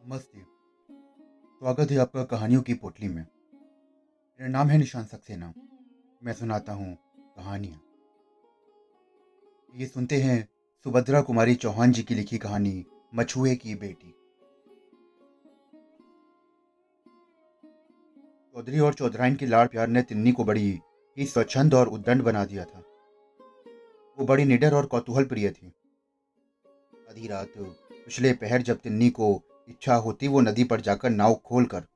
नमस्ते स्वागत है आपका कहानियों की पोटली में। मेरा नाम है निशान सक्सेना। मैं सुनाता हूँ कहानियाँ। ये सुनते हैं सुभद्रा कुमारी चौहान जी की लिखी कहानी, मछुए की बेटी। चौधरी और चौधराइन के लाड़ प्यार ने तिन्नी को बड़ी ही स्वच्छंद और उद्दंड बना दिया था। वो बड़ी निडर और कौतूहल प्रिय थी। आधी रात पिछले पहर जब तिन्नी को इच्छा होती वो नदी पर जाकर नाव खोलकर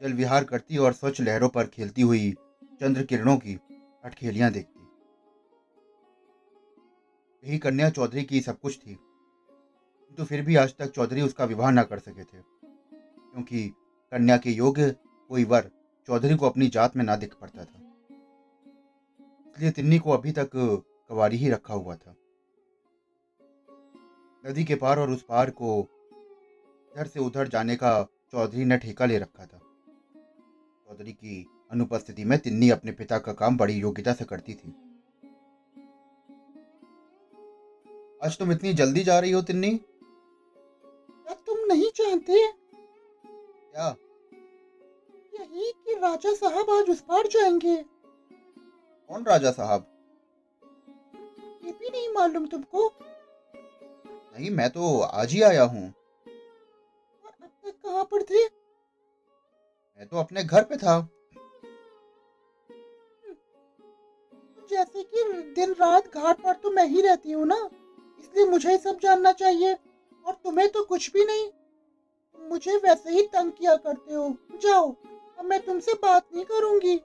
जल विहार करती और स्वच्छ लहरों पर खेलती हुई चंद्र किरणों की अटखेलियाँ देखती। यही कन्या चौधरी की सब कुछ थी। किंतु फिर भी आज तक चौधरी उसका विवाह ना कर सके थे, क्योंकि कन्या के योग्य कोई वर चौधरी को अपनी जात में ना दिख पड़ता था। इसलिए तिन्नी को अभी तक कवारी ही रखा हुआ था। नदी के पार और उस पार को इधर से उधर जाने का चौधरी ने ठेका ले रखा था। चौधरी की अनुपस्थिति में तिन्नी अपने पिता का काम बड़ी योग्यता से करती थी। आज तुम इतनी जल्दी जा रही हो तिन्नी? क्या तुम नहीं जानते? क्या? यही कि राजा साहब आज उस पार जाएँगे। कौन राजा साहब? ये भी नहीं मालूम तुमको? नहीं मैं तो आज ही आया हूँ। कहाँ पर थे? मैं तो अपने घर पे था। जैसे कि दिन रात घाट पर तो मैं ही रहती हूँ ना। इसलिए मुझे सब जानना चाहिए। और तुम्हें तो कुछ भी नहीं। मुझे वैसे ही तंग किया करते हो। जाओ अब मैं तुमसे बात नहीं करूँगी।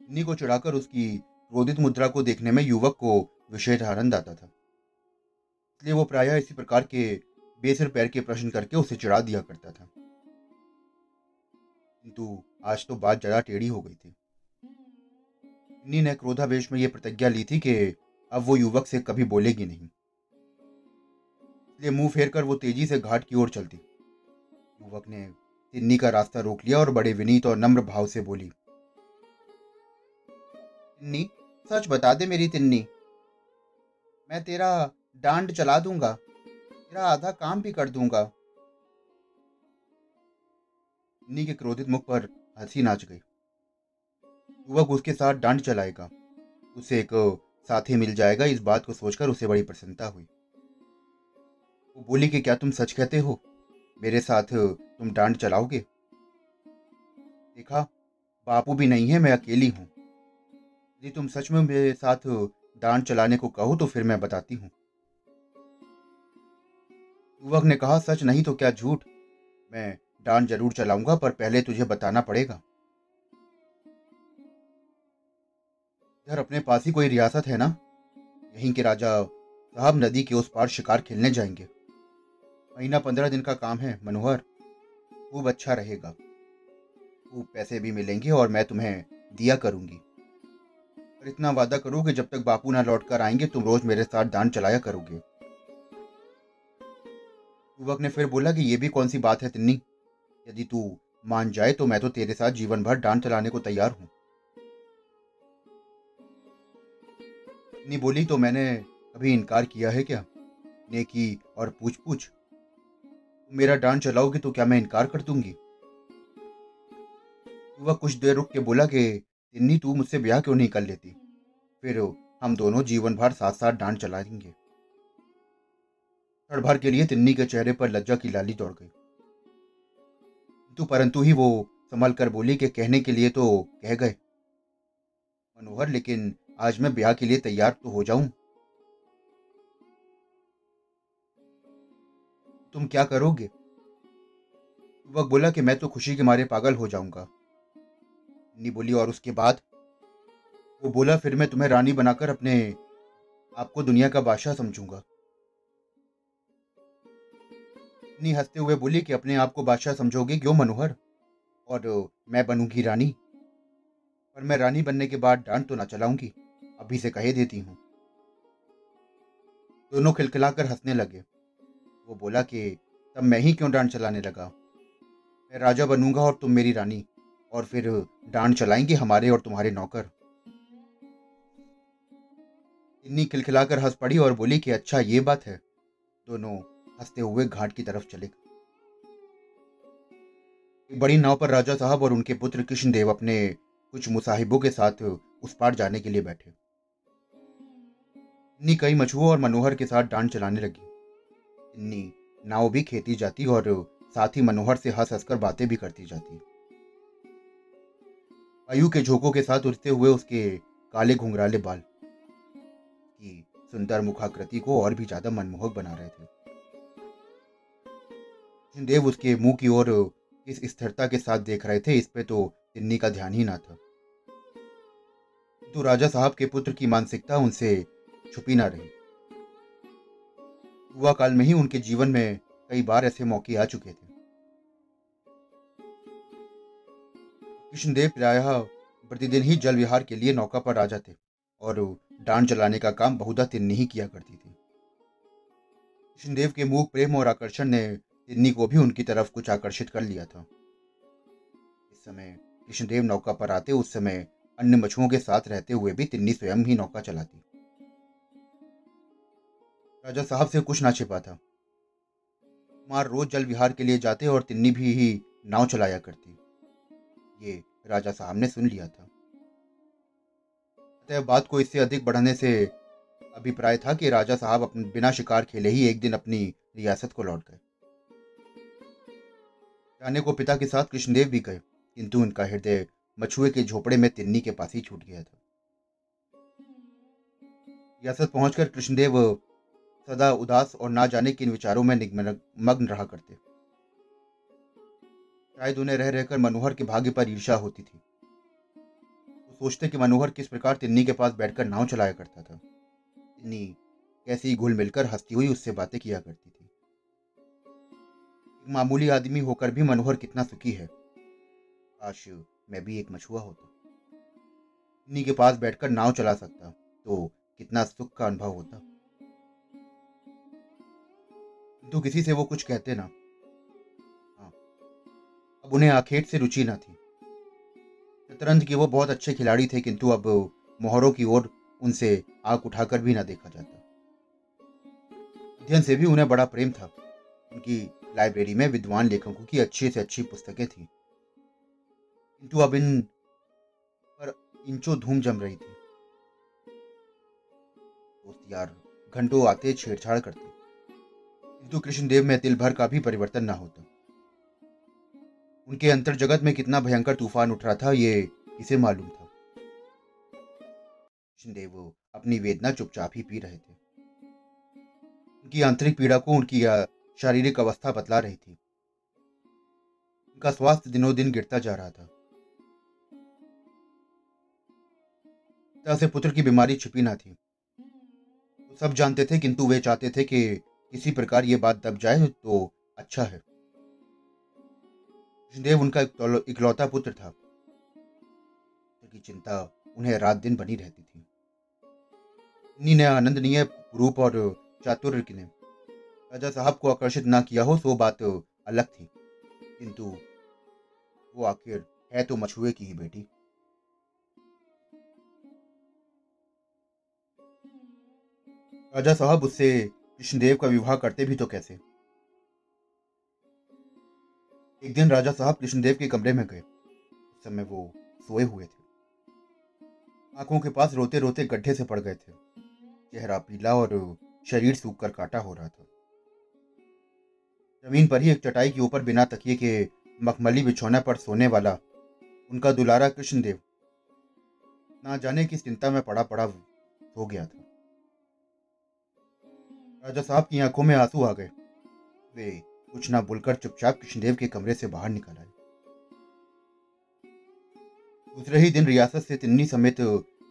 तिन्नी को चढ़ाकर उसकी क्रोधित मुद्रा को देखने में युवक को विशेष आनंद आता था। इसलिए वो प्रायः इसी प्रकार के बेसिर पैर के प्रश्न करके उसे चिढ़ा दिया करता था। किंतु आज तो बात ज़्यादा टेढ़ी हो गई थी। तिन्नी ने क्रोधावेश में यह प्रतिज्ञा ली थी कि अब वो युवक से कभी बोलेगी नहीं। इसलिए मुँह फेर कर वो तेज़ी से घाट की ओर चलती। युवक ने तिन्नी का रास्ता रोक लिया और बड़े विनीत और नम्र भाव से बोली, तिन्नी, सच बता दे मेरी तिन्नी, मैं तेरा डांड चला दूँगा। तेरा आधा काम भी कर दूँगा। तिन्नी के क्रोधित मुख पर हँसी नाच गई। युवक उसके साथ डांड चलाएगा। उसे एक साथी मिल जाएगा, इस बात को सोचकर उसे बड़ी प्रसन्नता हुई। वो बोली कि क्या तुम सच कहते हो? मेरे साथ तुम डांड चलाओगे? देखा, बापू भी नहीं है, मैं अकेली हूँ। यदि तुम सच में मेरे साथ डांड चलाने को कहो तो फिर मैं बताती हूँ। युवक ने कहा, सच नहीं तो क्या झूठ? मैं डांड ज़रूर चलाऊँगा, पर पहले तुझे बताना पड़ेगा। इधर अपने पास ही कोई रियासत है ना? यहीं के राजा साहब नदी के उस पार शिकार खेलने जाएँगे। महीना पंद्रह दिन का काम है, मनोहर। खूब अच्छा रहेगा। खूब पैसे भी मिलेंगे और मैं तुम्हें दिया करूँगी। पर इतना वादा करो कि जब तक बापू ना लौट कर आएँगे, तुम रोज मेरे साथ दान चलाया करोगे। युवक ने फिर बोला कि यह भी कौन सी बात है तिन्नी? यदि तू मान जाए तो मैं तो तेरे साथ जीवन भर डांड चलाने को तैयार हूँ। तिन्नी बोली तो मैंने कभी इनकार किया है क्या? नेकी और पूछ पूछ मेरा डांड चलाओगे तो क्या मैं इनकार कर दूँगी? युवक कुछ देर रुक के बोला कि तिन्नी, तू मुझसे ब्याह क्यों नहीं कर लेती? फिर हम दोनों जीवन भर साथ साथ डांड चलाएँगे। क्षण भर के लिए तिन्नी के चेहरे पर लज्जा की लाली दौड़ गई। किंतु परंतु ही वो संभल कर बोली के कहने के लिए तो कह गए। मनोहर, लेकिन आज मैं ब्याह के लिए तैयार तो हो जाऊँ। तुम क्या करोगे? युवक बोला कि मैं तो खुशी के मारे पागल हो जाऊँगा। नी बोली, और उसके बाद? वो बोला, फिर मैं तुम्हें रानी बनाकर अपने आपको दुनिया का बादशाह समझूँगा। नी हँसते हुए बोली कि अपने आप को बादशाह समझोगे क्यों, मनोहर? और मैं बनूँगी रानी। पर मैं रानी बनने के बाद डांट तो ना चलाऊँगी, अभी से कहे देती हूँ। दोनों खिलखिलाकर हंसने लगे। वो बोला कि, तब मैं ही क्यों डांड चलाने लगा? मैं राजा बनूँगा और तुम मेरी रानी, और फिर डांड चलाएँगे हमारे और तुम्हारे नौकर। इन्नी खिलखिलाकर हंस पड़ी और बोली कि अच्छा ये बात है। दोनों हँसते हुए घाट की तरफ़ चले एक बड़ी नाव पर राजा साहब और उनके पुत्र कृष्णदेव अपने कुछ मुसाहिबों के साथ उस पार जाने के लिए बैठे। इन्नी कई मछुओं और मनोहर के साथ डांड चलाने लगी। इन्नी नाव भी खेती जाती और साथ ही मनोहर से हंस हंसकर बातें भी करती जाती। वायु के झोंकों के साथ उड़ते हुए उसके काले घुंघराले बाल। की सुंदर मुखाकृति को और भी ज़्यादा मनमोहक बना रहे थे। देव उसके मुँह की ओर इस स्थिरता के साथ देख रहे थे, इस पे तो तिन्नी का ध्यान ही ना था। तो राजा साहब के पुत्र की मानसिकता उनसे छुपी ना रही। युवा काल में ही उनके जीवन में कई बार ऐसे मौके आ चुके थे। कृष्णदेव प्रायः प्रतिदिन ही जल विहार के लिए नौका पर आ जाते और डांड चलाने का काम बहुधा तिन्नी ही किया करती थी। कृष्णदेव के मुख प्रेम और आकर्षण ने तिन्नी को भी उनकी तरफ़ कुछ आकर्षित कर लिया था। इस समय कृष्णदेव नौका पर आते, उस समय अन्य मछुओं के साथ रहते हुए भी तिन्नी स्वयं ही नौका चलाती। राजा साहब से कुछ ना छिपा था। कुमार रोज जल विहार के लिए जाते और तिन्नी भी ही नाव चलाया करती। ये राजा साहब ने सुन लिया था। अतः बात को इससे अधिक बढ़ाने से अभिप्राय था कि राजा साहब अपने बिना शिकार खेले ही एक दिन अपनी रियासत को लौट गए। जाने को पिता के साथ कृष्णदेव भी गए, किंतु उनका हृदय मछुए के झोपड़े में तिन्नी के पास ही छूट गया था। रियासत पहुंचकर कृष्णदेव सदा उदास और ना जाने किन विचारों में मग्न रहा करते। शायद उन्हें रह रहकर मनोहर के भाग्य पर ईर्षा होती थी। वो सोचते कि मनोहर किस प्रकार तिन्नी के पास बैठकर नाव चलाया करता था। तिन्नी कैसे घुल मिलकर हंसती हुई उससे बातें किया करती। मामूली आदमी होकर भी मनोहर कितना सुखी है। काश मैं भी एक मछुआ होता। तिन्नी के पास बैठकर नाव चला सकता तो कितना सुख का अनुभव होता। तो किसी से वो कुछ कहते ना। हाँ। अब उन्हें आखेट से रुचि ना थी। शतरंज के वो बहुत अच्छे खिलाड़ी थे, किंतु अब मोहरों की ओर उनसे आग उठाकर भी ना देखा जाता। अध्ययन से भी उन्हें बड़ा प्रेम था। उनकी लाइब्रेरी में विद्वान लेखकों की अच्छी से अच्छी पुस्तकें थी। किंतु अब इन पर इंचो धूम जम रही थी। दोस्त यार, घंटों आते छेड़छाड़ करते। किंतु कृष्णदेव में तिल भर का भी परिवर्तन ना होता। उनके अंतर जगत में कितना भयंकर तूफ़ान उठ रहा था, ये किसे मालूम था। कृष्णदेव अपनी वेदना चुपचाप ही पी रहे थे। उनकी आंतरिक पीड़ा को उनकी शारीरिक अवस्था बतला रही थी। उनका स्वास्थ्य दिनों दिन गिरता जा रहा था। पिता से पुत्र की बीमारी छिपी ना थी। वो सब जानते थे, किंतु वे चाहते थे कि किसी प्रकार ये बात दब जाए तो अच्छा है। कृष्णदेव उनका इकलौता पुत्र था। की चिंता उन्हें रात दिन बनी रहती थी। ने आनंदनीय रूप और चातुर्य ने राजा साहब को आकर्षित ना किया हो, सो बात अलग थी। किंतु वो आखिर है तो मछुए की ही बेटी। राजा साहब उससे कृष्णदेव का विवाह करते भी तो कैसे? एक दिन राजा साहब कृष्णदेव के कमरे में गए। उस समय वो सोए हुए थे। आँखों के पास रोते रोते गड्ढे से पड़ गए थे। चेहरा पीला और शरीर सूख कर काटा हो रहा था। ज़मीन पर ही एक चटाई के ऊपर बिना तकिए के मखमली बिछौना पर सोने वाला, उनका दुलारा कृष्णदेव। ना जाने किस चिंता में पड़ा पड़ा सो गया था। राजा साहब की आँखों में आँसू आ गए। वे कुछ ना बोलकर चुपचाप कृष्णदेव के कमरे से बाहर निकल आए। दूसरे ही दिन रियासत से तिन्नी समेत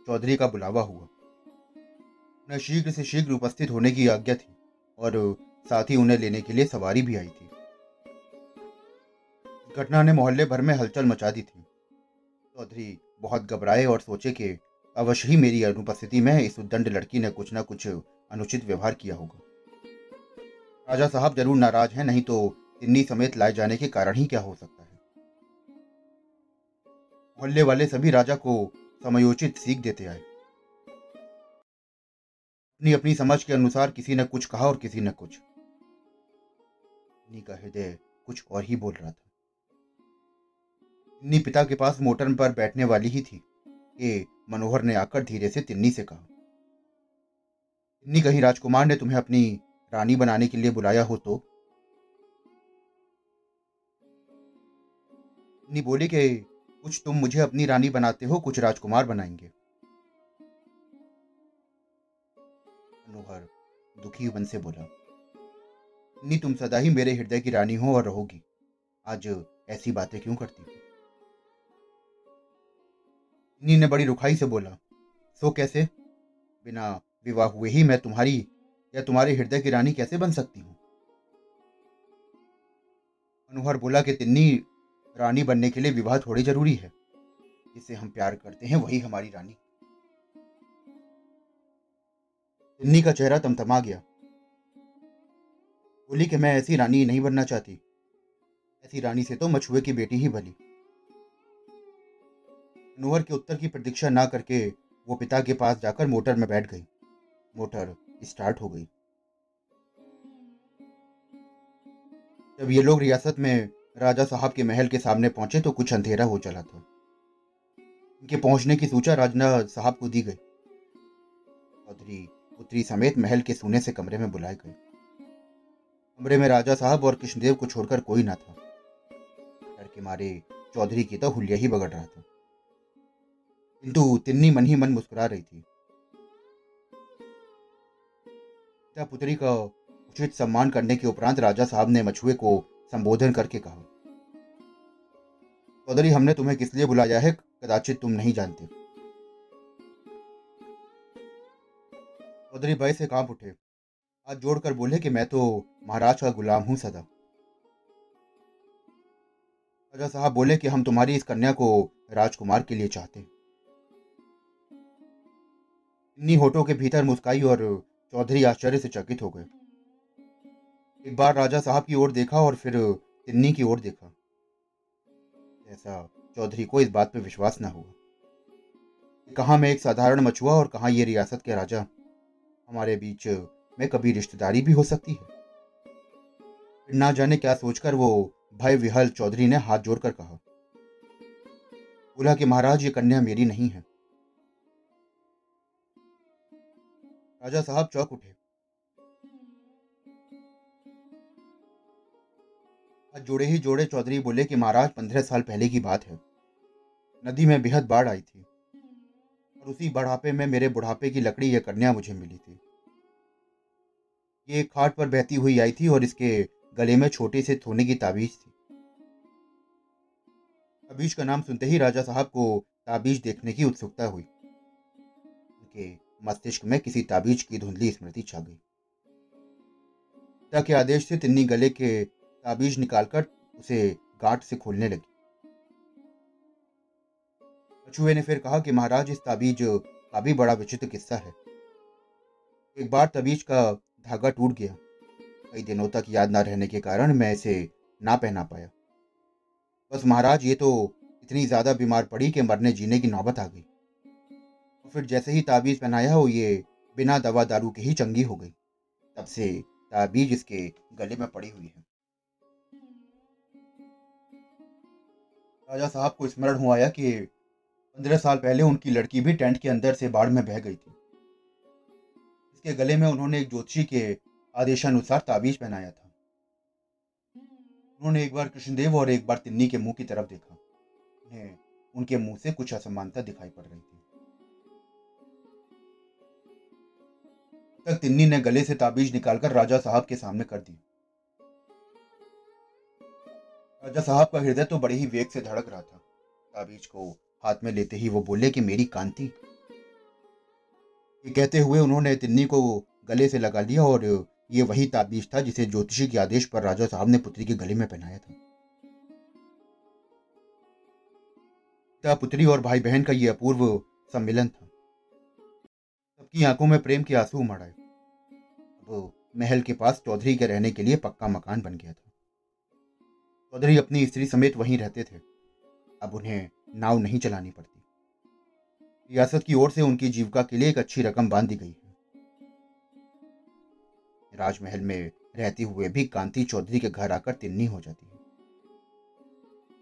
चौधरी का बुलावा हुआ। उन्हें शीघ्र से शीघ्र उपस्थित होने की आज्ञा थी और साथ ही उन्हें लेने के लिए सवारी भी आई थी। घटना ने मोहल्ले भर में हलचल मचा दी थी। चौधरी बहुत घबराए और सोचे कि अवश्य ही मेरी अनुपस्थिति में इस उद्दंड लड़की ने कुछ न कुछ अनुचित व्यवहार किया होगा। राजा साहब ज़रूर नाराज़ हैं, नहीं तो तिन्नी समेत लाए जाने के कारण ही क्या हो सकता है? मोहल्ले वाले सभी राजा को समयोचित सीख देते आए। अपनी अपनी समझ के अनुसार किसी ने कुछ कहा और किसी ने कुछ। तिन्नी का हृदय कुछ और ही बोल रहा था। तिन्नी पिता के पास मोटर पर बैठने वाली ही थी, कि मनोहर ने आकर धीरे से तिन्नी से कहा। तिन्नी कहीं राजकुमार ने तुम्हें अपनी रानी बनाने के लिए बुलाया हो तो? तिन्नी बोली कि कुछ तुम मुझे अपनी रानी बनाते हो, कुछ राजकुमार बनाएँगे। मनोहर दुखी मन से बोला नी तुम सदा ही मेरे हृदय की रानी हो और रहोगी। आज ऐसी बातें क्यों करती हो? नी ने बड़ी रुखाई से बोला, सो कैसे? बिना विवाह हुए ही मैं तुम्हारी या तुम्हारे हृदय की रानी कैसे बन सकती हूँ? मनोहर बोला कि तिन्नी रानी बनने के लिए विवाह थोड़ी ज़रूरी है। जिसे हम प्यार करते हैं, वही हमारी रानी। तिन्नी का चेहरा तमतमा गया। बोली कि मैं ऐसी रानी नहीं बनना चाहती। ऐसी रानी से तो मछुए की बेटी ही भली मनोहर के उत्तर की प्रतीक्षा ना करके वो पिता के पास जाकर मोटर में बैठ गई। मोटर स्टार्ट हो गई। जब ये लोग रियासत में राजा साहब के महल के सामने पहुँचे तो कुछ अंधेरा हो चला था। इनके पहुँचने की सूचना राजना साहब को दी गई। चौधरी पुत्री समेत महल के सोने से कमरे में बुलाए गए। कमरे में राजा साहब और कृष्णदेव को छोड़कर कोई ना था। डर के मारे चौधरी की तो हुलिया ही बगड़ रहा था। किंतु तिन्नी मन ही मन मुस्कुरा रही थी। पिता पुत्री का उचित सम्मान करने के उपरांत राजा साहब ने मछुए को संबोधन करके कहा, चौधरी, हमने तुम्हें किस लिए बुलाया है? कदाचित तुम नहीं जानते। चौधरी भय से काँप उठे। हाथ जोड़कर बोले कि मैं तो महाराज का गुलाम हूँ सदा। राजा साहब बोले कि हम तुम्हारी इस कन्या को राजकुमार के लिए चाहते हैं। इन्हीं होठों के भीतर मुस्काई और चौधरी आश्चर्य से चकित हो गए। एक बार राजा साहब की ओर देखा और फिर तिन्नी की ओर देखा। ऐसा चौधरी को इस बात पर विश्वास न हुआ कहा मैं एक साधारण मछुआ और कहा यह रियासत के राजा हमारे बीच में कभी रिश्तेदारी भी हो सकती है। ना जाने क्या सोचकर वो भय विहल चौधरी ने हाथ जोड़कर कहा बोला कि महाराज, ये कन्या मेरी नहीं है। राजा साहब चौक उठे। हाथ जोड़े ही जोड़े चौधरी बोले कि, महाराज, पंद्रह साल पहले की बात है। नदी में बेहद बाढ़ आई थी और उसी बढ़ापे में मेरे बुढ़ापे की लकड़ी यह कन्या मुझे मिली थी। ये खाट पर बहती हुई आई थी और इसके गले में छोटे से थोने की ताबीज थी। ताबीज का नाम सुनते ही राजा साहब को ताबीज देखने की उत्सुकता हुई। उनके मस्तिष्क में किसी ताबीज की धुंधली स्मृति छा गई। पिता के आदेश से तिन्नी गले के ताबीज निकालकर उसे गांठ से खोलने लगी। कछुए ने फिर कहा कि महाराज, इस ताबीज का भी बड़ा विचित्र किस्सा है। एक बार तबीज का धागा टूट गया। कई दिनों तक याद ना रहने के कारण मैं इसे ना पहना पाया। बस महाराज, ये तो इतनी ज़्यादा बीमार पड़ी कि मरने जीने की नौबत आ गई। और फिर जैसे ही ताबीज पहनाया हो, ये बिना दवा दारू के ही चंगी हो गई। तब से ताबीज इसके गले में पड़ी हुई है। राजा साहब को स्मरण हुआ कि पंद्रह साल पहले उनकी लड़की भी टेंट के अंदर से बाढ़ में बह गई थी। इसके गले में उन्होंने एक ज्योतिषी के आदेशानुसार ताबीज पहनाया था। उन्होंने एक बार कृष्णदेव और एक बार तिन्नी के मुँह की तरफ़ देखा। उन्हें उनके मुँह से कुछ असमानता दिखाई पड़ रही थी। तक तिन्नी ने गले से ताबीज निकालकर राजा साहब के सामने कर दी। राजा साहब का हृदय तो बड़े ही वेग से धड़क रहा था। ताबीज को हाथ में लेते ही वो बोले कि मेरी कांति ये कहते हुए उन्होंने तिन्नी को गले से लगा लिया और ये वही ताबीज था जिसे ज्योतिषी के आदेश पर राजा साहब ने पुत्री के गले में पहनाया था। पिता, पुत्री और भाई बहन का ये अपूर्व सम्मेलन था। सबकी आँखों में प्रेम के आँसू उमड़ आए। अब महल के पास चौधरी के रहने के लिए पक्का मकान बन गया था। चौधरी अपनी स्त्री समेत वहीं रहते थे। अब उन्हें नाव नहीं चलानी पड़ती। रियासत की ओर से उनकी जीविका के लिए एक अच्छी रकम बाँध गई है। राजमहल में रहते हुए भी कांति चौधरी के घर आकर तिन्नी हो जाती है।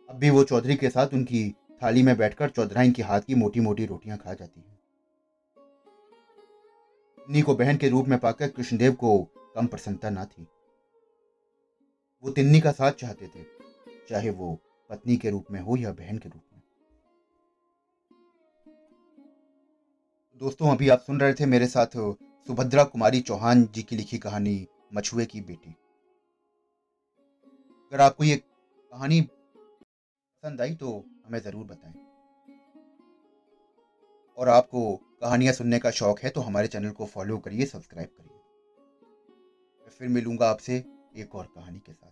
अब भी वो चौधरी के साथ उनकी थाली में बैठकर चौधराइन के हाथ की मोटी मोटी रोटियाँ खा जाती है। तिन्नी को बहन के रूप में पाकर कृष्णदेव को कम प्रसन्नता ना थी। वो तिन्नी का साथ चाहते थे, चाहे वो पत्नी के रूप में हो या बहन के रूप में। दोस्तों, अभी आप सुन रहे थे मेरे साथ सुभद्रा कुमारी चौहान जी की लिखी कहानी, मछुए की बेटी। अगर आपको ये कहानी पसंद आई तो हमें ज़रूर बताएँ। और आपको कहानियाँ सुनने का शौक है तो हमारे चैनल को फॉलो करिए, सब्सक्राइब करिए। मैं फिर मिलूँगा आपसे एक और कहानी के साथ।